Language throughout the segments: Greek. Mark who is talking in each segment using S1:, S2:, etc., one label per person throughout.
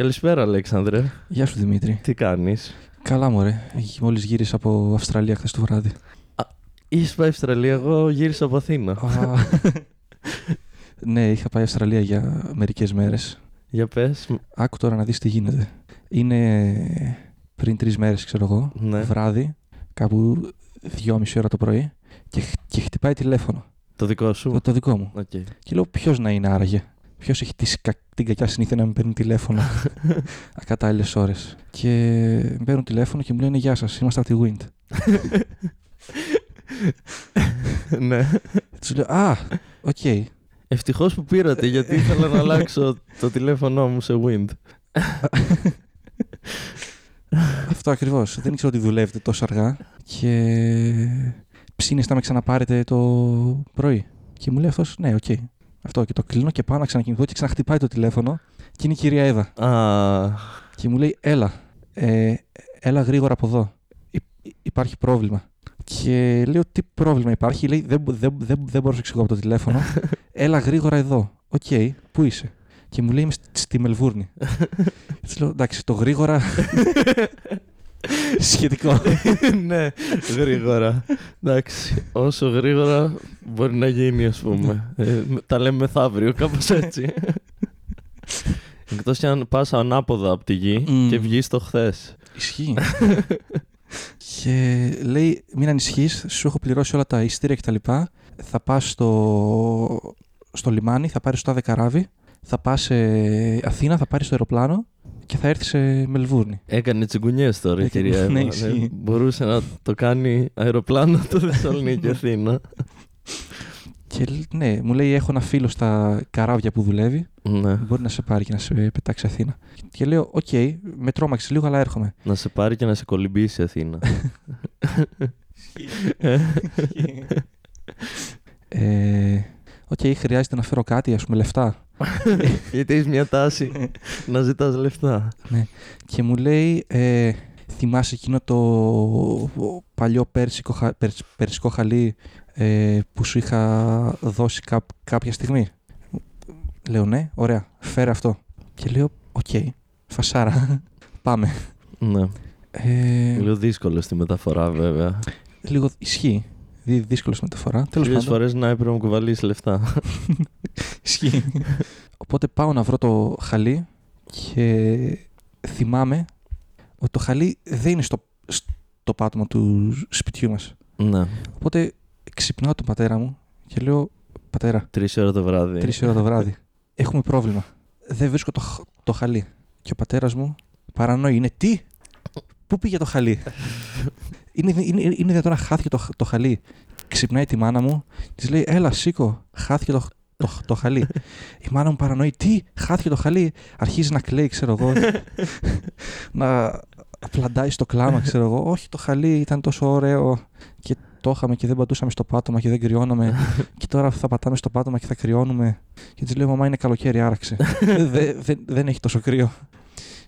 S1: Καλησπέρα, Αλέξανδρε.
S2: Γεια σου Δημήτρη.
S1: Τι κάνεις;
S2: Καλά, μωρέ. Μόλις γύρισα από Αυστραλία χθες το βράδυ.
S1: Είχε πάει Αυστραλία, εγώ γύρισα από Αθήνα.
S2: Α, ναι, είχα πάει Αυστραλία για μερικές μέρες.
S1: Για πες.
S2: Άκου τώρα να δεις τι γίνεται. Είναι πριν τρεις μέρες, ξέρω εγώ,
S1: Ναι.
S2: βράδυ, κάπου δυόμιση ώρα το πρωί, και, χ- και χτυπάει τηλέφωνο.
S1: Το δικό σου;
S2: Το, το δικό μου.
S1: Οκ.
S2: Και λέω, ποιος να είναι άραγε; Ποιος έχει τη, κα- την κακιά συνήθεια να με παίρνει τηλέφωνο; Ακατάλληλες ώρες. Και με παίρνουν τηλέφωνο και μου λένε Γεια σας, είμαστε από τη Wind.
S1: ναι.
S2: Τους λέω Α, οκ.
S1: Ευτυχώς που πήρατε, γιατί ήθελα να αλλάξω το τηλέφωνό μου σε Wind.
S2: Αυτό ακριβώς. Δεν ήξερα ότι δουλεύετε τόσο αργά. Και ψήνεστε να με ξαναπάρετε το πρωί. Και μου λέει αυτός, ναι, οκ. Αυτό και το κλείνω και πάω να ξανακινηθώ και ξαναχτυπάει το τηλέφωνο. Και είναι η κυρία Εύα.
S1: Α,
S2: Και μου λέει, έλα, ε, έλα γρήγορα από εδώ. Υ- υπάρχει πρόβλημα. Και λέω, τι πρόβλημα υπάρχει. Λέει, δεν, μπο- δεν, δεν, δεν μπορώ να σου εξηγώ από το τηλέφωνο. έλα γρήγορα εδώ. Οκ, πού είσαι; Και μου λέει, είμαι στη- στη Μελβούρνη. Έτσι λέω, εντάξει, το γρήγορα. Σχετικό.
S1: ναι, γρήγορα. Εντάξει, όσο γρήγορα μπορεί να γίνει, ας πούμε. Ε, τα λέμε μεθαύριο, κάπως έτσι. Εκτός κι αν πας ανάποδα από τη γη
S2: Μμμ.
S1: και βγεις το χθες.
S2: Ισχύει. και λέει, μην ανησυχείς, σου έχω πληρώσει όλα τα ειστήρια κτλ. Θα πας στο, στο λιμάνι, θα πάρεις το άδε καράβι, θα πας σε Αθήνα, θα πάρεις το αεροπλάνο και θα έρθεις Μελβούρνη.
S1: Έκανε τσιγκουνιές τώρα η
S2: Έκανε-
S1: κυρία Εύα.
S2: ναι,
S1: ναι.
S2: ισχύει.
S1: Μπορούσε να το κάνει αεροπλάνο το Θεσσαλονίκη Αθήνα.
S2: Και λ- ναι, μου λέει: Έχω ένα φίλο στα καράβια που δουλεύει.
S1: ναι.
S2: Μπορεί να σε πάρει και να σε πετάξει Αθήνα. Και λέω: Οκ, με τρόμαξες λίγο, αλλά έρχομαι.
S1: Να σε πάρει και να σε κολυμπήσει η Αθήνα.
S2: Ε, Οκ, χρειάζεται να φέρω κάτι, ας πούμε, λεφτά.
S1: Γιατί έχεις μια τάση να ζητάς λεφτά.
S2: Και μου λέει, ε, θυμάσαι εκείνο το παλιό πέρσικο, χα- περσ- περσικό χαλί ε, που σου είχα δώσει κά- κάποια στιγμή; Λέω ναι, ωραία, φέρε αυτό. Και λέω, οκ, φασάρα, πάμε.
S1: Ναι.
S2: Ε,
S1: Λίγο δύσκολο στη μεταφορά, βέβαια.
S2: λίγο ισχύει. Δι- Δύσκολο στη μεταφορά. Τέλος
S1: Πολλέ
S2: πάντων.
S1: φορές να έπρεπε να μου κουβαλήσεις λεφτά.
S2: Ισχύει. Οπότε πάω να βρω το χαλί και θυμάμαι ότι το χαλί δεν είναι στο, στο πάτωμα του σπιτιού μας.
S1: ναι.
S2: Οπότε ξυπνάω τον πατέρα μου και λέω «Πατέρα,
S1: Τρεις ώρα το βράδυ.
S2: τρεις ώρα το βράδυ, έχουμε πρόβλημα. Δεν βρίσκω το, χ- το χαλί». Και ο πατέρας μου παρανοεί. Είναι «Τι, πού πήγε το χαλί». είναι, είναι, είναι δυνατόν να χάθηκε το, χ- το χαλί. Ξυπνάει τη μάνα μου, της λέει «Έλα, σήκω, χάθηκε το, το, το χαλί». Η μάνα μου παρανοεί «Τι, χάθηκε το χαλί». Αρχίζει να κλαίει, ξέρω εγώ. να πλαντάει στο κλάμα, ξέρω εγώ. Όχι, το χαλί ήταν τόσο ωραίο και το είχαμε και δεν πατούσαμε στο πάτωμα και δεν κρυώναμε. και τώρα θα πατάμε στο πάτωμα και θα κρυώνουμε. Και της λέω: Μαμά, είναι καλοκαίρι, άραξε. Δε- δεν- δεν έχει τόσο κρύο.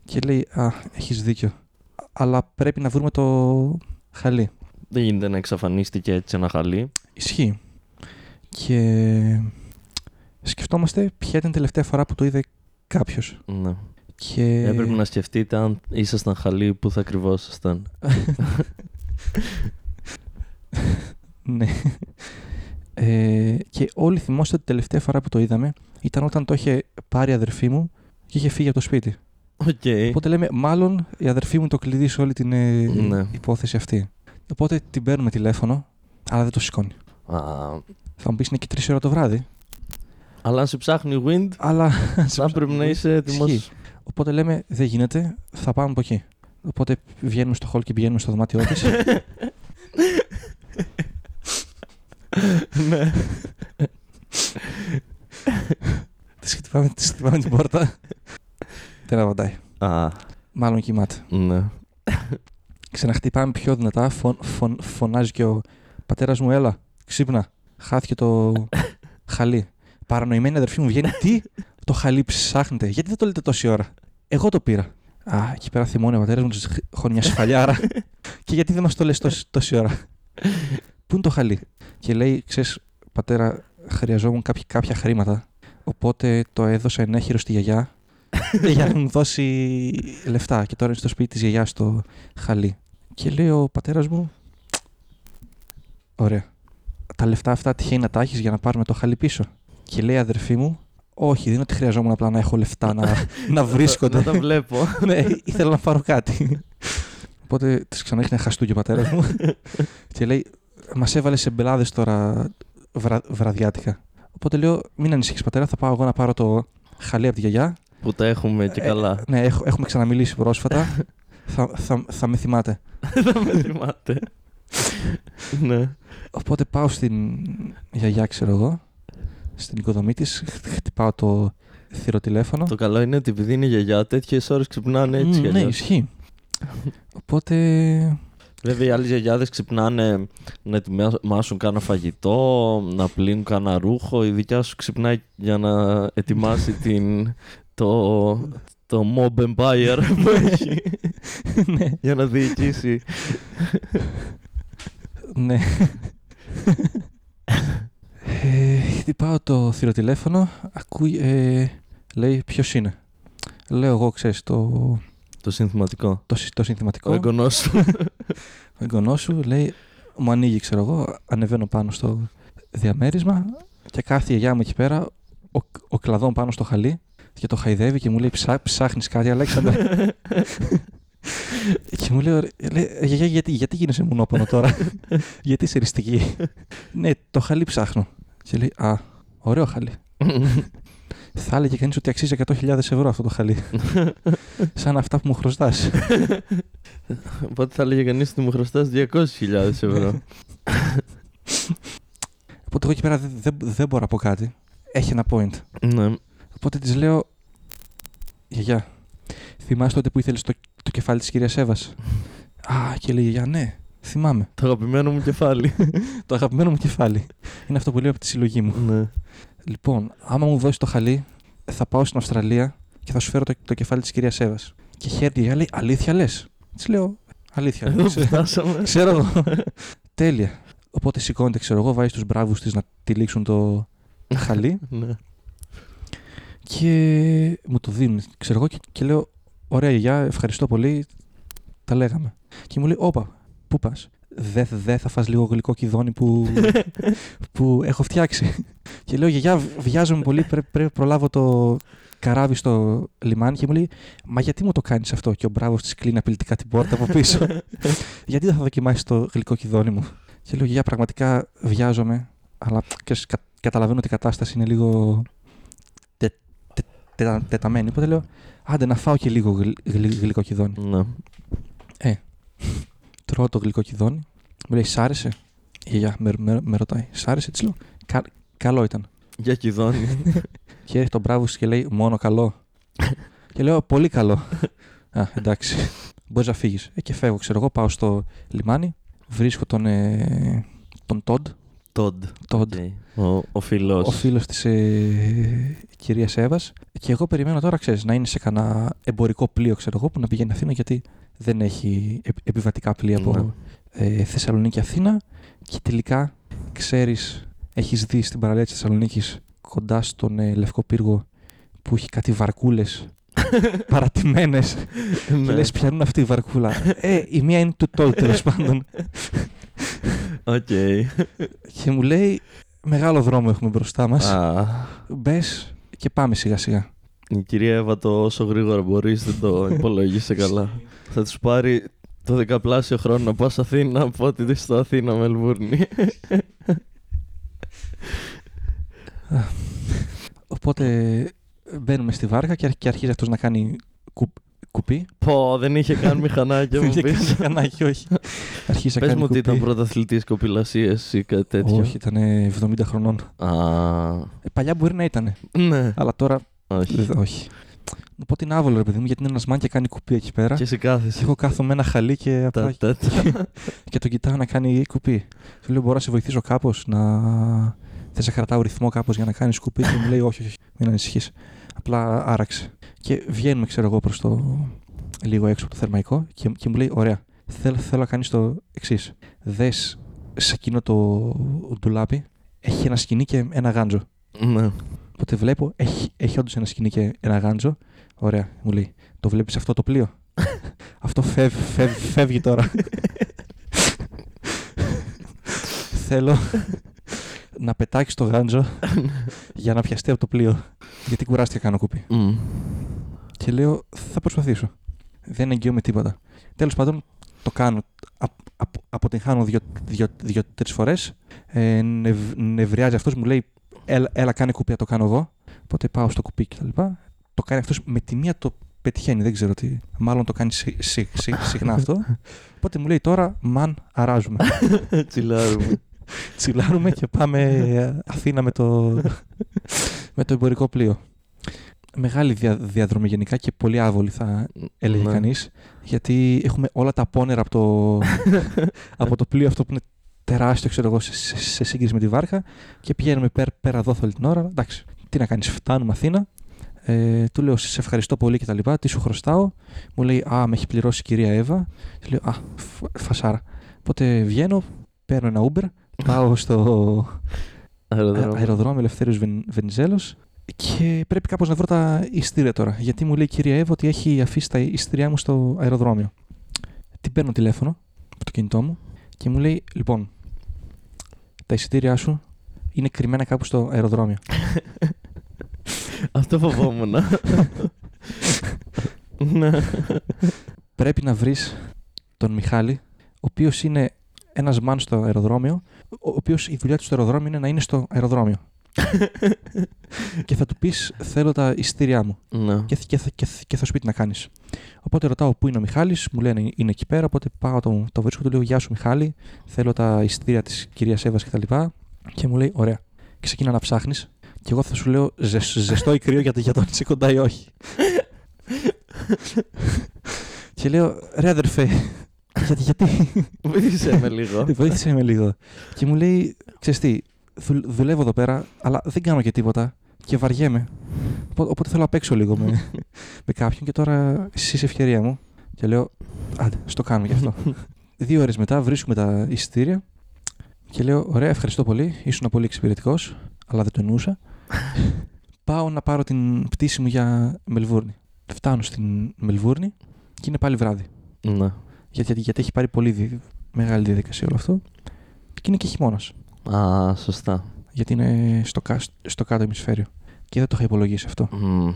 S2: Και λέει: Α, έχεις δίκιο. Αλλά πρέπει να βρούμε το χαλί.
S1: Δεν γίνεται να εξαφανίστηκε έτσι ένα χαλί.
S2: Ισχύει. Και σκεφτόμαστε ποια ήταν η τελευταία φορά που το είδε κάποιος.
S1: Ναι.
S2: Και...
S1: Έπρεπε να σκεφτείτε αν ήσασταν χαλί που θα κρυβόσασταν.
S2: ναι. Ε, και όλοι θυμόστε ότι την τελευταία φορά που το είδαμε ήταν όταν το είχε πάρει η αδερφή μου και είχε φύγει από το σπίτι.
S1: Οκ.
S2: Οπότε λέμε, μάλλον η αδερφή μου το κλειδί σε όλη την ε,
S1: Ναι.
S2: υπόθεση αυτή. Οπότε την παίρνουμε τηλέφωνο, αλλά δεν το σηκώνει.
S1: Α,
S2: Θα μου πεις είναι και 3 ώρα το βράδυ,
S1: αλλά αν σε ψάχνει η Wind,
S2: αλλά.
S1: θα πρέπει να είσαι έτοιμος.
S2: Ισχύει. Οπότε λέμε, δεν γίνεται, θα πάμε από εκεί. Οπότε βγαίνουμε στο hall και πηγαίνουμε στο δωμάτιό της.
S1: ναι.
S2: Τη χτυπάμε, της χτυπάμε την πόρτα. δεν απαντάει.
S1: Α,
S2: Μάλλον κοιμάται.
S1: ναι.
S2: Ξαναχτυπάμε πιο δυνατά. Φων, φων, φωνάζει και ο πατέρας μου, έλα, ξύπνα. Χάθηκε το χαλί. Παρανοημένη αδερφή μου βγαίνει, τι, το χαλί ψάχνετε. Γιατί δεν το λέτε τόση ώρα; Εγώ το πήρα. Α, εκεί πέρα θυμώνει ο πατέρας μου, της χώνει μια σφαλιάρα. και γιατί δεν μας το λες τόση, τόση ώρα; Πού είναι το χαλί; Και λέει, ξέρεις, πατέρα, χρειαζόμουν κάποια, κάποια χρήματα. Οπότε το έδωσα ενέχειρο στη γιαγιά για να μου δώσει λεφτά. Και τώρα είναι στο σπίτι της γιαγιάς στο χαλί. Και λέει ο πατέρας μου. Ωραία. Τα λεφτά αυτά τυχαίνει να τα έχεις για να πάρουμε το χαλί πίσω. Και λέει η αδερφή μου, Όχι, δεν είναι ότι χρειαζόμουν απλά να έχω λεφτά να, να βρίσκονται.
S1: Να τα βλέπω.
S2: ναι, ήθελα να πάρω κάτι. Οπότε τη ξανά έχει χαστούκι ο πατέρας μου. και λέει, Μας έβαλε σε μπελάδες τώρα βρα, βραδιάτικα. Οπότε λέω, Μην ανησυχείς πατέρα, θα πάω εγώ να πάρω το χαλί από τη γιαγιά.
S1: Που τα έχουμε και
S2: Ε,
S1: καλά.
S2: ναι, έχ- έχουμε ξαναμιλήσει πρόσφατα. θα, θα, θα με θυμάται.
S1: Δεν με θυμάται. ναι.
S2: Οπότε πάω στην γιαγιά, ξέρω εγώ, στην οικοδομή της, χτυπάω το θηροτηλέφωνο.
S1: Το καλό είναι ότι επειδή είναι γιαγιά, τέτοιες ώρες ξυπνάνε έτσι.
S2: Μμ,
S1: κι
S2: ναι,
S1: αλλιώς.
S2: ισχύει. Οπότε.
S1: Βέβαια, οι άλλε γιαγιάδες ξυπνάνε να ετοιμάσουν κάνα φαγητό, να πλύνουν κάνα ρούχο. Η δικιά σου ξυπνάει για να ετοιμάσει την, το, το mob empire που έχει
S2: ναι,
S1: για να διοικήσει.
S2: ναι. ε, χτυπάω το θηροτηλέφωνο, ακούει, ε, λέει ποιος είναι. Λέω εγώ, ξέρεις, το,
S1: Το συνθηματικό.
S2: το, συ- το συνθηματικό.
S1: Ο εγγονός σου.
S2: Ο εγγονός σου λέει, μου ανοίγει, ξέρω εγώ, ανεβαίνω πάνω στο διαμέρισμα και κάθε η γιαγιά μου εκεί πέρα, ο, ο κλαδόν πάνω στο χαλί και το χαϊδεύει και μου λέει, Ψά, ψάχνεις κάτι, Αλέξανδρα. και μου λέει, «Ωραία, λέει, «Ε, γιαγιά, γιατί, γιατί γίνεσαι μονόπονο τώρα, γιατί είσαι εριστική. ναι, το χαλί ψάχνω. Και λέει, α, ωραίο χαλί. Θα έλεγε κανείς ότι αξίζει 100.000 ευρώ αυτό το χαλί. Σαν αυτά που μου χρωστάς.
S1: Οπότε θα έλεγε κανείς ότι μου χρωστάς 200.000 ευρώ.
S2: Οπότε εγώ εκεί πέρα δεν, δεν, δεν μπορώ να πω κάτι. Έχει ένα point.
S1: ναι.
S2: Οπότε της λέω, Γιαγιά, θυμάσαι τότε που ήθελες το, το κεφάλι της κυρίας Εύας; Α, και λέει, Γιαγιά, ναι, θυμάμαι.
S1: Το αγαπημένο μου κεφάλι.
S2: Το αγαπημένο μου κεφάλι. Είναι αυτό που λέω από τη συλλογή μου.
S1: ναι.
S2: Λοιπόν, άμα μου δώσει το χαλί, θα πάω στην Αυστραλία και θα σου φέρω το, το κεφάλι της κυρίας Εύας. Και χαίρεται η γιαγιά, λέει, Αλήθεια λες; Της λέω, Αλήθεια.
S1: Εδώ που
S2: Ξέρω-
S1: φτάσαμε.
S2: Ξέρω εγώ. Τέλεια. Οπότε σηκώνεται, ξέρω εγώ, βάζει τους μπράβους της να τυλίξουν το χαλί.
S1: ναι.
S2: Και μου το δίνουν, ξέρω εγώ, και, και λέω: Ωραία, γιαγιά, ευχαριστώ πολύ. Τα λέγαμε. Και μου λέει: Όπα, πού πας; Δεν δε θα φας λίγο γλυκό κυδόνι που, που έχω φτιάξει. και λέω: Γιαγιά, βιάζομαι πολύ. Πρέπει πρέπει να προλάβω το καράβι στο λιμάνι. Και μου λέει: Μα γιατί μου το κάνεις αυτό. Και ο μπράβος της κλείνει απειλητικά την πόρτα από πίσω; γιατί δεν θα δοκιμάσεις το γλυκό κυδόνι μου; Και λέω: Γιαγιά, πραγματικά βιάζομαι. Αλλά ξέρεις, κα- καταλαβαίνω ότι η κατάσταση είναι λίγο τε, τε, τετα- τεταμένη. Οπότε λέω, άντε να φάω και λίγο γλυ, γλυ- γλυκοκυδόνι.
S1: ναι.
S2: Τρώω το γλυκοκυδόνι. Μου λέει, σ' άρεσε; Η γιαγιά με, με, με ρωτάει, σ' άρεσε; Της λέω, «Κα- καλό ήταν.
S1: Για κυδόνι.
S2: Και έρχεται ο μπράβο και λέει, μόνο καλό. και λέω, πολύ καλό. Α, εντάξει. Μπορείς να φύγεις. Ε, και φεύγω, ξέρω εγώ, πάω στο λιμάνι, βρίσκω τον, ε, τον Τόντ.
S1: Τόντ.
S2: Τόντ.
S1: Ο, ο φιλός.
S2: ο φίλος της ε, κυρίας Εύας. Και εγώ περιμένω τώρα, ξέρεις, να είναι σε κανένα εμπορικό πλοίο, ξέρω εγώ, που να πηγαίνει Αθήνα, γιατί δεν έχει επ- επιβατικά πλοία από
S1: Ναι.
S2: ε, Θεσσαλονίκη Αθήνα. Και τελικά, ξέρεις, έχεις δει στην παραλία της Θεσσαλονίκης κοντά στον ε, Λευκό Πύργο που έχει κάτι βαρκούλες παρατημένες. Και
S1: Ναι.
S2: λες, ποιανού 'ναι αυτή η βαρκούλα. ε, η μία είναι του Τόλ, τέλος πάντων.
S1: Οκ.
S2: και μου λέει, μεγάλο δρόμο έχουμε μπροστά μας.
S1: Α,
S2: Μπες και πάμε σιγά σιγά.
S1: Η κυρία Εύα το όσο γρήγορα μπορείς δεν το υπολόγισε καλά. Θα τους πάρει το δεκαπλάσιο χρόνο να πας Αθήνα από ό,τι στο Αθήνα Μελβούρνη.
S2: Οπότε μπαίνουμε στη βάρκα και, αρχ- και αρχίζει αυτός να κάνει κου, κουπί.
S1: Πω, δεν είχε καν μηχανάκια
S2: Δεν
S1: μου
S2: είχε κάνει
S1: πίσω.
S2: μηχανάκι, όχι. Αρχίζει να
S1: Πες
S2: κάνει
S1: μου ότι
S2: κουπί.
S1: ήταν πρωταθλητής κοπηλασίας ή κάτι τέτοιο.
S2: Όχι, ήταν 70 χρονών.
S1: Α,
S2: Ε, παλιά μπορεί να ήταν,
S1: ναι.
S2: αλλά τώρα
S1: Όχι.
S2: δεν- όχι. Να πω την άβολο, ρε παιδί μου, γιατί είναι ένας μάν και κάνει κουπί εκεί πέρα.
S1: Και
S2: Και,
S1: εσύ κάθεσαι.
S2: εγώ κάθομαι ένα χαλί και,
S1: Τα
S2: απλά,
S1: τέτοια.
S2: και τον κοιτάω να κάνει κουπί. Του λέω: Μπορώ να σε βοηθήσω κάπως, να. Θες να κρατάω ρυθμό κάπως για να κάνεις κουπί. Και μου λέει: Όχι, όχι, μην ανησυχείς. Απλά άραξε. Και βγαίνουμε, ξέρω εγώ, προς το. λίγο έξω από το θερμαϊκό και, και μου λέει: Ωραία, θέλω, θέλω να κάνεις το εξής. Δες σε εκείνο το ντουλάπι έχει ένα σκηνή και ένα γάντζο.
S1: Ναι.
S2: Οπότε βλέπω, έχει, έχει όντως ένα σκηνή και ένα γάντζο. Ωραία, μου λέει. Το βλέπεις αυτό το πλοίο; αυτό φεύ, φεύ, φεύγει τώρα. Θέλω να πετάξεις το γάντζο για να πιαστεί από το πλοίο. Γιατί κουράστηκα κάνω κουπί.
S1: Μμ.
S2: Και λέω, θα προσπαθήσω. Δεν εγγυώμαι τίποτα. Τέλος πάντων, το κάνω. Α- απ- αποτυγχάνω δύο-τρει δύο, δύο, τρεις φορές. Ε, νευ, νευριάζει αυτός, μου λέει, έλα, έλα κάνε κουπί, να το κάνω εγώ. Οπότε πάω στο κουπί κτλ. Το κάνει αυτός με τη μία το πετυχαίνει, δεν ξέρω τι. Μάλλον το κάνει συ- συ- συ- συχνά αυτό. Οπότε μου λέει τώρα, μαν, αράζουμε.
S1: Τσιλάρουμε.
S2: Τσιλάρουμε και πάμε ε, Αθήνα με το, με το εμπορικό πλοίο. Μεγάλη δια, διαδρομή γενικά και πολύ άβολη θα έλεγε
S1: Ναι.
S2: κανείς γιατί έχουμε όλα τα πόνερα από το, από το πλοίο αυτό που είναι τεράστιο ξέρω εγώ σε, σε, σε σύγκριση με τη βάρκα και πηγαίνουμε πέρα, πέρα δόθ όλη την ώρα. Εντάξει τι να κάνεις φτάνουμε Αθήνα. Ε, του λέω σε ευχαριστώ πολύ και τα λοιπά. Τι σου χρωστάω. Μου λέει α με έχει πληρώσει η κυρία Εύα του λέω α φ- φασάρα οπότε βγαίνω παίρνω ένα Uber πάω στο
S1: Αεροδρόμιο.
S2: αεροδρόμιο Ελευθέριος Βεν, Βενιζέλος και πρέπει κάπως να βρω τα ειστήρια τώρα. Γιατί μου λέει η κυρία Εύα ότι έχει αφήσει τα ειστήριά μου στο αεροδρόμιο. Την παίρνω τηλέφωνο από το κινητό μου και μου λέει: Λοιπόν, τα εισιτήριά σου είναι κρυμμένα κάπου στο αεροδρόμιο.
S1: Αυτό φοβόμουν. Ναι.
S2: Πρέπει να βρεις τον Μιχάλη, ο οποίος είναι ένας μαν στο αεροδρόμιο, ο οποίος η δουλειά του στο αεροδρόμιο είναι να είναι στο αεροδρόμιο. και θα του πεις: Θέλω τα εισιτήριά μου.
S1: Ναι.
S2: και, και, θα- και, θα- και θα σου πει τι να κάνεις. Οπότε ρωτάω πού είναι ο Μιχάλης, μου λένε είναι εκεί πέρα. Οπότε πάω το, το βρίσκω, του λέω Γεια σου Μιχάλη, θέλω τα εισιτήρια της κυρίας Εύας κτλ. Και, τα λοιπά. και μου λέει Ωραία. Και ξεκίνα να ψάχνεις. Και εγώ θα σου λέω ζε- ζεστό ή κρύο για, το- για το αν είσαι κοντά ή όχι. και λέω Ρε αδερφέ, γιατί, γιατί,
S1: Βοήθησε με λίγο.
S2: βοήθησε με λίγο. και μου λέει Ξέρεις τι, δουλ- δουλεύω εδώ πέρα, αλλά δεν κάνω και τίποτα και βαριέμαι. Οπότε, οπότε θέλω να παίξω λίγο με, με κάποιον και τώρα εσύ είσαι ευκαιρία μου. Και λέω, άντε, στο κάνουμε γι' αυτό. Δύο ώρες μετά βρίσκουμε τα εισιτήρια και λέω, ωραία, ευχαριστώ πολύ, ήσουν πολύ εξυπηρετικός, αλλά δεν το εννοούσα. Πάω να πάρω την πτήση μου για Μελβούρνη. Φτάνω στην Μελβούρνη και είναι πάλι βράδυ.
S1: Ναι.
S2: Γιατί, γιατί έχει πάρει πολύ δι- μεγάλη διαδικασία όλο αυτό. Και είναι και χειμώνας.
S1: Α, σωστά.
S2: Γιατί είναι στο, κα- στο κάτω ημισφαίριο. Και δεν το είχα υπολογίσει αυτό.
S1: Μμ.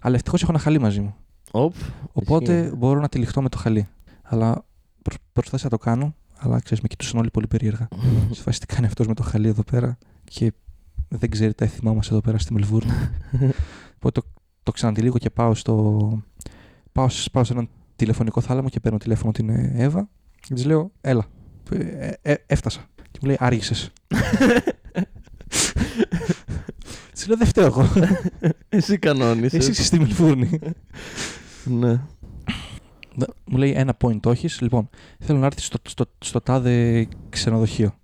S2: Αλλά ευτυχώς έχω ένα χαλί μαζί μου.
S1: Οπ.
S2: Οπότε
S1: Ισχύει.
S2: μπορώ να τυλιχτώ με το χαλί. Αλλά προ- προσπάθησα να το κάνω, αλλά ξέρεις, με κοιτούσαν όλοι πολύ περίεργα. Σε φάση τι κάνει αυτός με το χαλί εδώ πέρα και δεν ξέρει τα έθιμά μας εδώ πέρα στη Μελβούρνη. Οπότε το, το ξανατυλίγω και πάω στο. Πάω, σε- πάω σε έναν τηλεφωνικό θάλαμο και παίρνω τηλέφωνο την ε, Εύα και της λέω: Έλα, ε, ε, έφτασα. Και μου λέει: Άργησες. Της λέω: Δεν φταίω εγώ.
S1: Εσύ κανόνισες.
S2: Εσύ είσαι στη Μελβούρνη.
S1: Ναι.
S2: Να- Μου λέει ένα point το έχεις. Λοιπόν, θέλω να έρθεις στο, στο, στο τάδε ξενοδοχείο.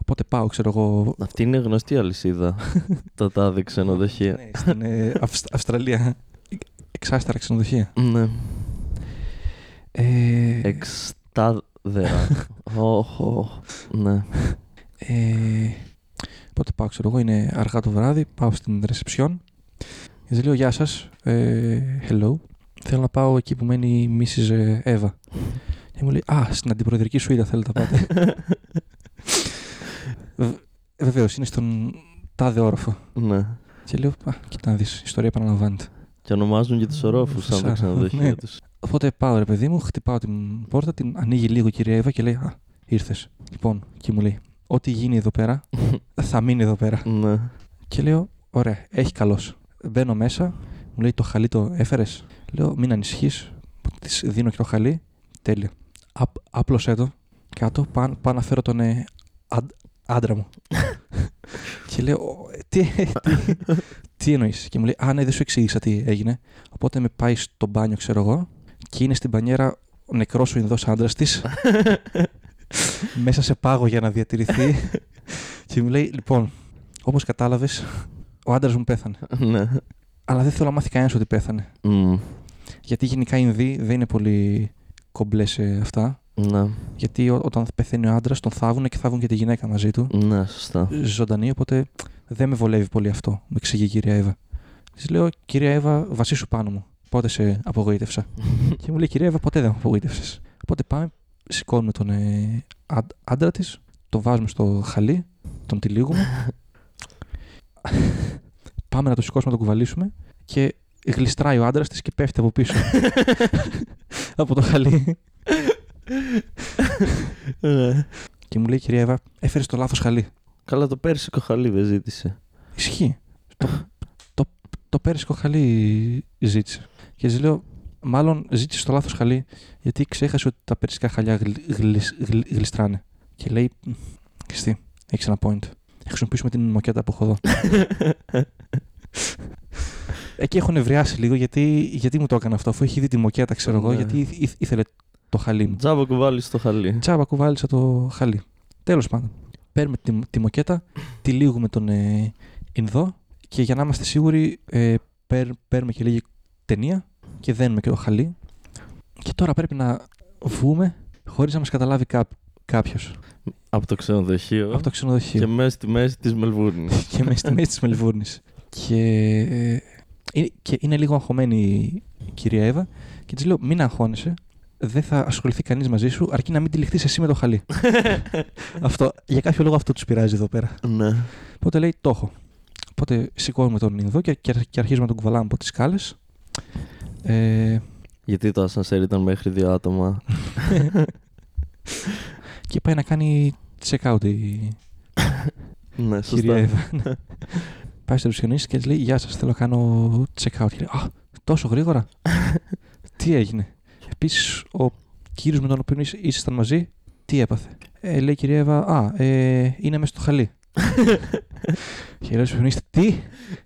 S2: Οπότε πάω, ξέρω εγώ.
S1: Αυτή είναι γνωστή αλυσίδα. Τα τάδε ξενοδοχεία.
S2: Ναι, στην ε, Αυσ- Αυστραλία. Εξάστερα ξενοδοχεία.
S1: Ναι.
S2: Ε,
S1: Εξτάδερα. Οχ, οχ. Ναι.
S2: ε, οπότε πάω, ξέρω εγώ, είναι αργά το βράδυ. Πάω στην ρεσεψιόν. Και της λέω Γεια σας. Ε, hello. Θέλω να πάω εκεί που μένει η Mrs. Eva. Και μου λέει Α, στην αντιπροεδρική σουίτα θέλετε να πάτε. Βεβαίως, είναι στον τάδε όροφο.
S1: Ναι.
S2: Και λέω, Α, κοίτα να δεις, η ιστορία επαναλαμβάνεται.
S1: Και ονομάζουν και τους ορόφους σαν τα
S2: Σάρα,
S1: ξενοδοχεία
S2: ναι.
S1: τους.
S2: Οπότε πάω, ρε παιδί μου, χτυπάω την πόρτα, την ανοίγει λίγο η κυρία Εύα και λέει, Α, ήρθες. Λοιπόν, και μου λέει, Ό,τι γίνει εδώ πέρα, θα μείνει εδώ πέρα.
S1: Ναι.
S2: Και λέω, Ωραία, έχει καλώ. Μπαίνω μέσα, μου λέει, Το χαλί το έφερες; Λέω, Μην ανησυχείς. Της δίνω και το χαλί. Τέλεια. Απ, άπλωσέ το κάτω, πάω, πάω να φέρω τον ε, άντ- άντρα μου. και λέω, «Ω, ε, τι, τι, τι εννοείς; Και μου λέει, Α, ναι, δεν σου εξήγησα τι έγινε. Οπότε με πάει στο μπάνιο, ξέρω εγώ, και είναι στην πανιέρα ο νεκρός ο Ινδός άντρας της, μέσα σε πάγο για να διατηρηθεί. και μου λέει, Λοιπόν, όπως κατάλαβες, ο άντρας μου πέθανε.
S1: Ναι.
S2: Αλλά δεν θέλω να μάθει κανένας ότι πέθανε.
S1: Μμ.
S2: Γιατί γενικά οι Ινδοί δεν είναι πολύ κομπλές σε αυτά.
S1: Ναι.
S2: Γιατί ό- όταν πεθαίνει ο άντρας, τον θάβουν και θάβουν και τη γυναίκα μαζί του.
S1: Ναι, σωστά.
S2: Ζωντανή, οπότε δεν με βολεύει πολύ αυτό, μου εξηγεί η κυρία Εύα. Της λέω, κυρία Εύα, βασίσου πάνω μου. Πότε σε απογοήτευσα. και μου λέει, κυρία Εύα, ποτέ δεν με απογοήτευσες. Οπότε πάμε, σηκώνουμε τον ε, άν- άντρα της, το βάζουμε στο χαλί, τον τυλίγουμε. πάμε να το σηκώσουμε, να το κουβαλήσουμε και γλιστράει ο άντρας της και πέφτει από πίσω. από το χαλί.
S1: Ναι.
S2: και μου λέει, κυρία Εύα, έφερες το λάθος χαλί.
S1: Καλά, το πέρσικο χαλί δεν ζήτησε.
S2: Ισχύει. το, το, το πέρυσι χαλί ζήτησε. Και της λέω, μάλλον ζήτησε το λάθος χαλί, γιατί ξέχασε ότι τα περσικά χαλιά γλ, γλ- γλ- γλιστράνε. Και λέει, «Μ, Χριστί, έχεις ένα point. Θα χρησιμοποιήσουμε την μοκέτα που έχω εδώ. Εκεί έχω νευριάσει λίγο γιατί, γιατί μου το έκανε αυτό, αφού έχει δει τη μοκέτα, ξέρω εγώ,
S1: Ναι.
S2: γιατί ήθε- ήθε- ήθελε το χαλί μου.
S1: Τζάμπα κουβάλι στο χαλί.
S2: Τσάμπα κουβάλισα το χαλί. Τέλος πάντων. Παίρνουμε τη, τη μοκέτα, τυλίγουμε τον ε, Ινδό και για να είμαστε σίγουροι ε, παίρ, παίρνουμε και λίγη ταινία και δένουμε και το χαλί. Και τώρα πρέπει να βγούμε χωρίς να μας καταλάβει κά, κάποιος
S1: Από το ξενοδοχείο.
S2: από το ξενοδοχείο.
S1: Και μέσα στη μέση της Μελβούρνης.
S2: και μέσα στη μέση της Μελβούρνης. Και, ε, είναι- και είναι λίγο αγχωμένη η κυρία Εύα και της λέω: Μην αγχώνεσαι. Δεν θα ασχοληθεί κανείς μαζί σου αρκεί να μην τυλιχθεί εσύ με το χαλί. αυτό, για κάποιο λόγο αυτό τους πειράζει εδώ πέρα.
S1: ναι.
S2: Οπότε λέει: Το έχω. Οπότε σηκώνουμε τον Ινδό και, και, και αρχίζουμε να τον κουβαλάμε από τις σκάλες. Ε,
S1: Γιατί το ασανσέρ ήταν μέχρι δύο άτομα.
S2: και πάει να κάνει check out η
S1: ναι,
S2: κυρία
S1: σωστά.
S2: Εύα. πάει στο ρεσιονίστη και της λέει: Γεια σας, θέλω να κάνω check out. Και λέει: Α, τόσο γρήγορα; τι έγινε; Επίσης, ο κύριος με τον οποίο ήσ- ήσασταν μαζί, τι έπαθε; Ε, λέει η κυρία Εύα: Α, ε, είναι μέσα στο χαλί. και λέει ο ρεσιονίστη: Τι,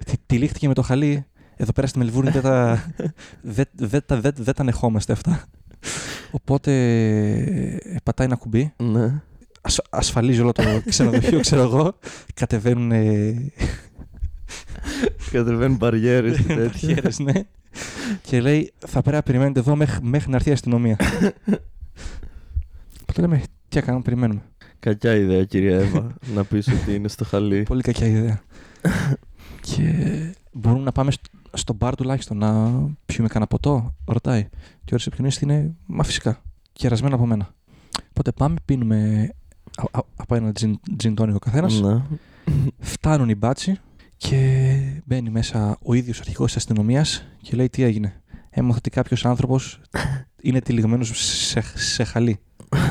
S2: τι, τυλίχτηκε με το χαλί; Εδώ πέρα στη Μελβούρνη δεν τα, δεν, δεν, τα- δεν, δεν τα ανεχόμαστε αυτά. Οπότε ε, πατάει ένα κουμπί,
S1: ναι.
S2: ασ, ασφαλίζει όλο το ξενοδοχείο, ξέρω εγώ. Κατεβαίνουν ε,
S1: Κατεβαίνουν μπαριέρες και τέτοια.
S2: Χαίρες, ναι. και λέει, θα πρέπει να περιμένετε εδώ μέχρι, μέχρι να έρθει η αστυνομία. Οπότε λέμε, τι να κάνουμε, περιμένουμε.
S1: Κακιά ιδέα, κυρία Εύα, να πεις ότι είναι στο χαλί.
S2: Πολύ κακιά ιδέα. και μπορούμε να πάμε στο, στο μπαρ τουλάχιστον να πιούμε κανένα ποτό, ρωτάει. Και ο ρεσεπιονίστη είναι, μα φυσικά, κερασμένο από μένα. Οπότε πάμε, πίνουμε α- α- από ένα τζιν, τζιν τόνικ ο καθένας.
S1: Ναι.
S2: Φτάνουν οι μπάτσι και μπαίνει μέσα ο ίδιος αρχηγός της αστυνομίας και λέει τι έγινε. Έμαθα ότι κάποιος άνθρωπος είναι τυλιγμένος σε, σε χαλί.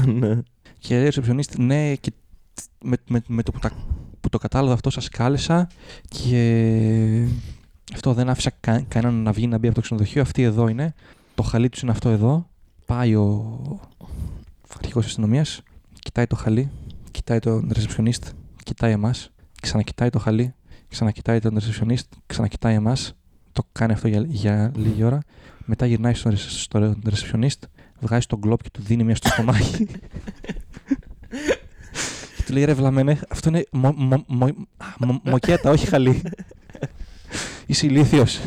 S1: ναι.
S2: Και λέει ο ρεσεψιονίστης, ναι, και με, με, με το που, τα, που το κατάλαβα αυτό σας κάλεσα και αυτό δεν άφησα κα, κανέναν να βγει να μπει από το ξενοδοχείο. Αυτή εδώ είναι. Το χαλί του είναι αυτό εδώ. Πάει ο αρχηγός αστυνομίας, κοιτάει το χαλί, κοιτάει τον ρεσεψιονίστ, κοιτάει εμάς, ξανακοιτάει το χαλί, ξανακοιτάει τον ρεσεψιονίστ, ξανακοιτάει εμάς. Το κάνει αυτό για, για λίγη ώρα. Μετά γυρνάει στον, ρεσ- στον ρεσεψιονίστ, βγάζει τον γκλόπ και του δίνει μια στο στομάχι. και του λέει ρε βλαμένε, αυτό είναι μο, μο, μο, α, μο- μοκέτα, όχι χαλί. Είσαι ηλίθιος.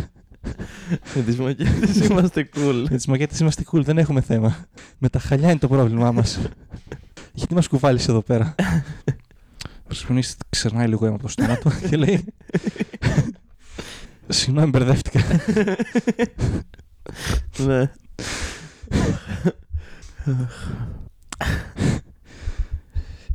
S1: Με τις μοκέτε είμαστε cool.
S2: Με τις μοκέτες είμαστε cool, δεν έχουμε θέμα. Με τα χαλιά είναι το πρόβλημά μας. Γιατί μας κουβάλεις εδώ πέρα; Ο Ρεσπονής ξερνάει λίγο αίμα από το στόμα του και λέει Συγγνώμη, μπερδεύτηκα.
S1: ναι.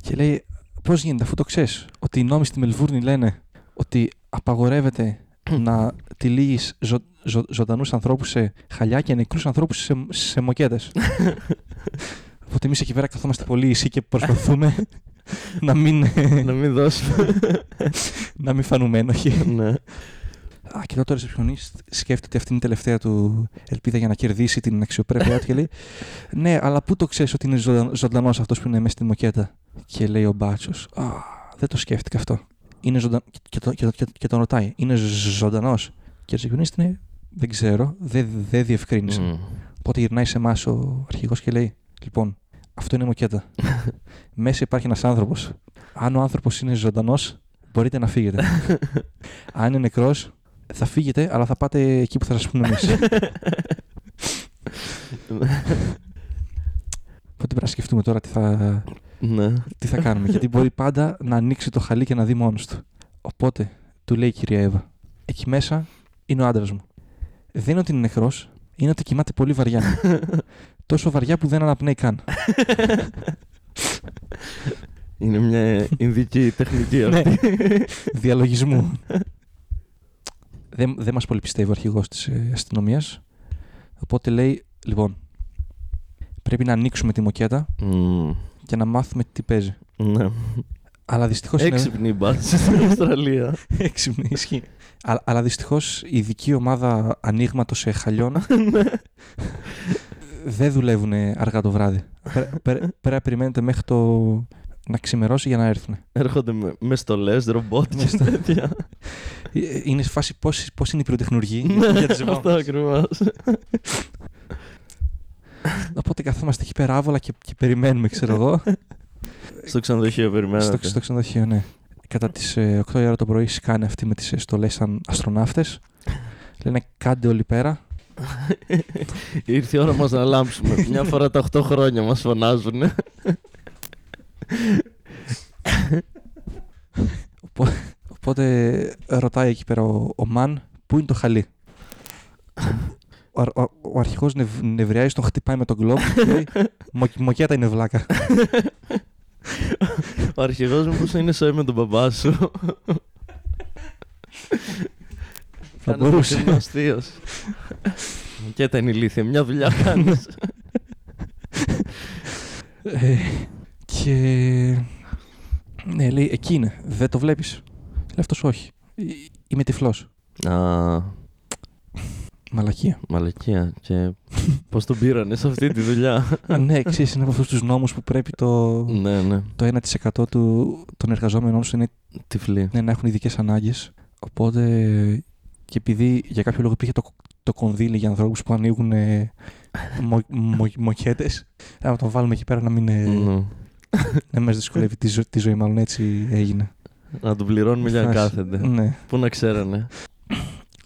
S2: Και λέει, πώς γίνεται, αφού το ξέρεις, ότι οι νόμοι στη Μελβούρνη λένε ότι απαγορεύεται να τυλίγεις ζω, ζω, ζωντανούς ανθρώπους σε χαλιά και νεκρούς ανθρώπους σε, σε μοκέτες. Οπότε εμείς εκεί πέρα καθόμαστε πολύ ήσυχοι και προσπαθούμε να μην,
S1: να μην δώσουμε.
S2: να μην φανούμε ένοχοι.
S1: ναι.
S2: Α, και τότε ο ρεσεψιονίστ σκέφτεται ότι αυτή είναι η τελευταία του ελπίδα για να κερδίσει την αξιοπρέπειά του και λέει Ναι, αλλά πού το ξέρεις ότι είναι ζωντανός αυτός που είναι μέσα στη μοκέτα; Και λέει ο μπάτσος, Α, δεν το σκέφτηκα αυτό. Είναι ζωντανό. Και, το, και, το, και, και τον ρωτάει, Είναι ζωντανός; Και ο ρεσεψιονίστ είναι, Δεν ξέρω, δεν δεν διευκρίνησε.
S1: Μμ.
S2: Οπότε γυρνάει σε εμάς ο αρχηγός και λέει: Λοιπόν, αυτό είναι μοκέτα. Μέσα υπάρχει ένας άνθρωπος. Αν ο άνθρωπος είναι ζωντανός, μπορείτε να φύγετε. Αν είναι νεκρός, θα φύγετε, αλλά θα πάτε εκεί που θα σας πούμε εμείς. Οπότε πρέπει να σκεφτούμε τώρα τι θα,
S1: ναι.
S2: τι θα κάνουμε. γιατί μπορεί πάντα να ανοίξει το χαλί και να δει μόνος του. Οπότε του λέει η κυρία Εύα: Εκεί μέσα είναι ο άντρας μου. Δεν είναι ότι είναι νεκρό, είναι ότι κοιμάται πολύ βαριά. Τόσο βαριά που δεν αναπνέει καν.
S1: Είναι μια ειδική τεχνική
S2: Ναι.
S1: αυτή.
S2: Διαλογισμού. δεν, δεν μας πολύ πιστεύει ο αρχηγός της ε, αστυνομίας. Οπότε λέει, λοιπόν, πρέπει να ανοίξουμε τη μοκέτα
S1: Μμμ,
S2: και να μάθουμε τι παίζει.
S1: Ναι.
S2: Αλλά δυστυχώς είναι...
S1: Έξυπνη μπάτση στην Αυστραλία.
S2: Έξυπνη, ισχύει. Α, αλλά δυστυχώς η ειδική ομάδα ανοίγματος σε χαλιώνα δεν δουλεύουν αργά το βράδυ. Πέρα- πέρα- Πρέπει να περιμένετε μέχρι το να ξημερώσει για να έρθουν.
S1: Έρχονται με, με στολές, ρομπότ
S2: Με
S1: και
S2: στο-
S1: τέτοια.
S2: Ε, Είναι σε φάση πώς, πώς είναι η πυροτεχνουργή
S1: Ναι,
S2: για τις
S1: Αυτό
S2: επόμενες.
S1: ακριβώς.
S2: Οπότε καθόμαστε εκεί πέρα άβολα και, και περιμένουμε, ξέρω εγώ.
S1: Στο ξενοδοχείο
S2: στο,
S1: περιμένατε.
S2: στο ξενοδοχείο, ναι. Κατά τις ε, 8 η ώρα το πρωί σκάνε αυτοί με τις στολές σαν αστροναύτες. Λένε κάντε όλοι πέρα.
S1: Ήρθε η ώρα μας να λάμψουμε. Μια φορά τα 8 χρόνια μας φωνάζουν.
S2: Οπότε ρωτάει εκεί πέρα ο, ο Μαν πού είναι το χαλί; Ο, ο, ο, ο αρχηγός νευ, νευριάζει, τον χτυπάει με τον γκλόμπ και λέει «Μο- Μοκέτα είναι βλάκα.
S1: Ο αρχηγός μου πώς είναι σοή με τον μπαμπά σου.
S2: Θα μπορούσε.
S1: Είναι αστείος. Και τα είναι ηλίθεια. Μια δουλειά κάνεις.
S2: Ε, και ναι, λέει εκεί είναι. Δεν το βλέπεις. Λέει αυτός όχι. Ε, Είμαι τυφλός.
S1: Α,
S2: Μαλακία.
S1: μαλακία. Και πώς τον πήρανε σε αυτή τη δουλειά.
S2: ναι, ξέρεις, είναι από αυτούς τους νόμους που πρέπει το,
S1: Ναι, ναι.
S2: το 1% του, των εργαζόμενων σου είναι
S1: Τυφλή.
S2: ναι, να έχουν ειδικές ανάγκες. Οπότε και επειδή για κάποιο λόγο υπήρχε το, το κονδύλι για ανθρώπους που ανοίγουν ε, μο, μο, μοκέτε, να τον βάλουμε εκεί πέρα να μην, ε,
S1: Ναι.
S2: να μας δυσκολεύει τη, ζω- τη ζωή. Μάλλον έτσι έγινε.
S1: Να τον πληρώνουμε για να
S2: Φάση.
S1: κάθεται.
S2: Ναι.
S1: Πού να ξέρανε.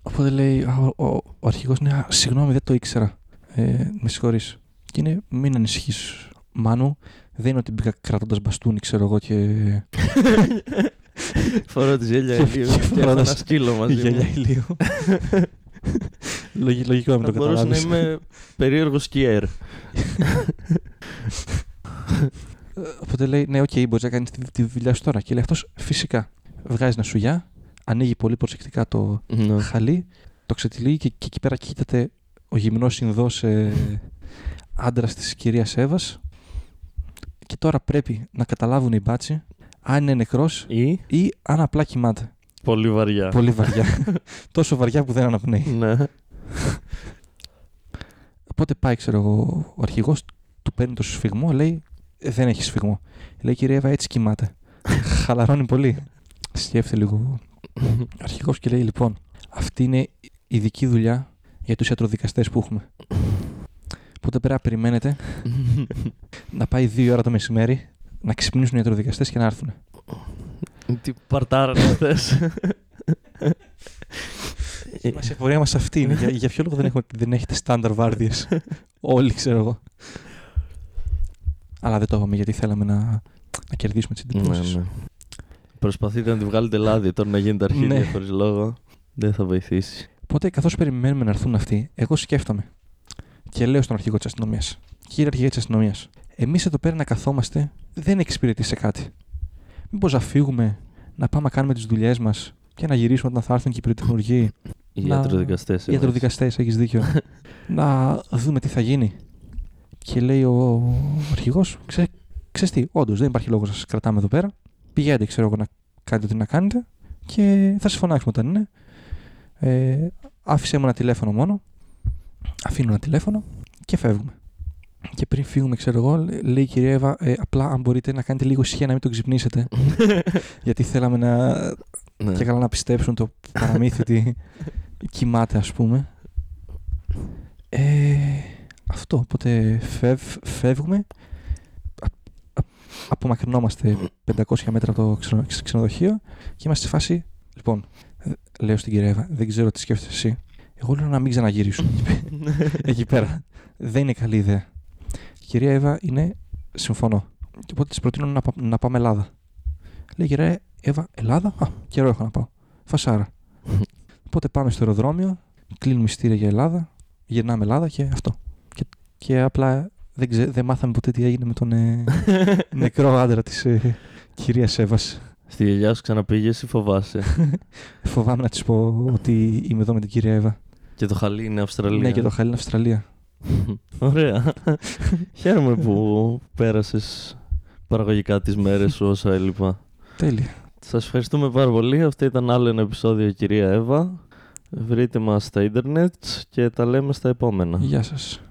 S2: Οπότε λέει α, ο, ο, ο αρχηγός ναι, α, συγγνώμη, δεν το ήξερα. Ε, με συγχωρείς. Και είναι, μην ανησυχείς. Μάνου, δεν είναι ότι μπήκα κρατώντας μπαστούνι, ξέρω εγώ, και
S1: Φορώ τη γέλια
S2: Και-
S1: ηλίου
S2: και
S1: και έχω
S2: φορώντας
S1: ένα σκύλο μαζί
S2: γυαλιά
S1: μου.
S2: ηλίου. Λογι- Λογικό να μην
S1: Θα
S2: το
S1: μπορούσα να
S2: καταλάβεις.
S1: είμαι περίεργος σκιέρ.
S2: Οπότε λέει, ναι, οκ, μπορεί να κάνει τη, τη δουλειά σου τώρα. Και λέει αυτός, φυσικά. Βγάζει ένα σουγιά, ανοίγει πολύ προσεκτικά το
S1: Ναι.
S2: χαλί, το ξετυλίγει και, και εκεί πέρα κείτεται ο γυμνός συνοδός ε, άντρας της κυρίας Εύας. Και τώρα πρέπει να καταλάβουν οι μπάτσοι αν είναι νεκρός
S1: Ή;
S2: ή αν απλά κοιμάται.
S1: πολύ βαριά.
S2: Πολύ βαριά. Τόσο βαριά που δεν αναπνέει.
S1: Ναι.
S2: Οπότε πάει, ξέρω εγώ, ο αρχηγός, του παίρνει το σφιγμό, λέει, «Ε, δεν έχει σφιγμό. Λέει, κυρία Εύα, έτσι κοιμάται. Χαλαρώνει πολύ. Σκέφτεται λίγο ο αρχηγός και λέει, λοιπόν, αυτή είναι ειδική δουλειά για τους ιατροδικαστές που έχουμε. Οπότε πρέπει να περιμένετε να πάει δύο ώρα το μεσημέρι, να ξυπνήσουν οι ιατροδικαστές και να έρθουν.
S1: Τι παρτάρανε χθες.
S2: Η πορεία μας αυτή είναι. για, για ποιο λόγο δεν, έχουμε, δεν έχετε στάνταρ βάρδιες; Όλοι, ξέρω εγώ. Αλλά δεν το είπαμε γιατί θέλαμε να, να κερδίσουμε τις
S1: Ναι,
S2: εντυπώσεις.
S1: ναι. Προσπαθείτε να τη βγάλετε λάδι τώρα να γίνετε αρχίδια
S2: Ναι.
S1: χωρίς λόγο. Δεν θα βοηθήσει.
S2: Οπότε, καθώς περιμένουμε να έρθουν αυτοί, εγώ σκέφτομαι και λέω στον αρχηγό της αστυνομίας: Κύριε αρχηγέ της αστυνομίας, εμείς εδώ πέρα να καθόμαστε δεν εξυπηρετεί σε κάτι. Μήπως να φύγουμε, να πάμε να κάνουμε τις δουλειές μας και να γυρίσουμε όταν θα έρθουν και οι πυροτεχνουργοί.
S1: Οι
S2: Να-
S1: ιατροδικαστές.
S2: Οι ιατροδικαστές, έχεις δίκιο. να δούμε τι θα γίνει. Και λέει ο, ο αρχηγό: Ξέρεις τι, όντως δεν υπάρχει λόγος να σας κρατάμε εδώ πέρα. Πηγαίνετε, ξέρω εγώ, να κάνετε ό,τι να κάνετε και θα σας φωνάξουμε όταν είναι. Ε, άφησε μου ένα τηλέφωνο μόνο. Αφήνω ένα τηλέφωνο και φεύγουμε. Και πριν φύγουμε, ξέρω εγώ, λέ- λέει η κυρία Εύα, ε, απλά αν μπορείτε να κάνετε λίγο ησυχία να μην τον ξυπνήσετε. γιατί θέλαμε να.
S1: Ναι.
S2: και καλά να πιστέψουν το παραμύθι ότι κοιμάται, ας πούμε. Ε, αυτό, οπότε φεύ, φεύγουμε. Α- α- απομακρυνόμαστε 500 μέτρα από το ξενο- ξε- ξενοδοχείο και είμαστε στη φάση. Λοιπόν, ε, λέω στην κυρία Εύα, δεν ξέρω τι σκέφτεσαι εσύ. Εγώ λέω να μην ξαναγυρίσουν εκεί πέρα. Δεν είναι καλή ιδέα. Η κυρία Εύα είναι, συμφωνώ. Και οπότε της προτείνω να, πα- να πάμε Ελλάδα. Λέει κυρία Εύα, Ελλάδα. Α, καιρό έχω να πάω. Φασάρα. Οπότε πάμε στο αεροδρόμιο, κλείνουμε ειστήρια για Ελλάδα, γυρνάμε Ελλάδα και αυτό. Και, και απλά δεν, ξέ, δεν μάθαμε ποτέ τι έγινε με τον ε, νεκρό άντρα της ε, κυρίας Εύας.
S1: Στη γιαγιά σου ξαναπήγες ή φοβάσαι;
S2: Φοβάμαι να της πω ότι είμαι εδώ με την κυρία Εύα.
S1: και το χαλί είναι Αυστραλία.
S2: Ναι, και το χαλί είναι Αυστραλία.
S1: Ωραία. Χαίρομαι που πέρασες παραγωγικά τις μέρες σου όσα έλειπα.
S2: Τέλεια.
S1: Σας ευχαριστούμε πάρα πολύ. Αυτό ήταν άλλο ένα επεισόδιο κυρία Εύα. Βρείτε μας στα ίντερνετ και τα λέμε στα επόμενα.
S2: Γεια σας.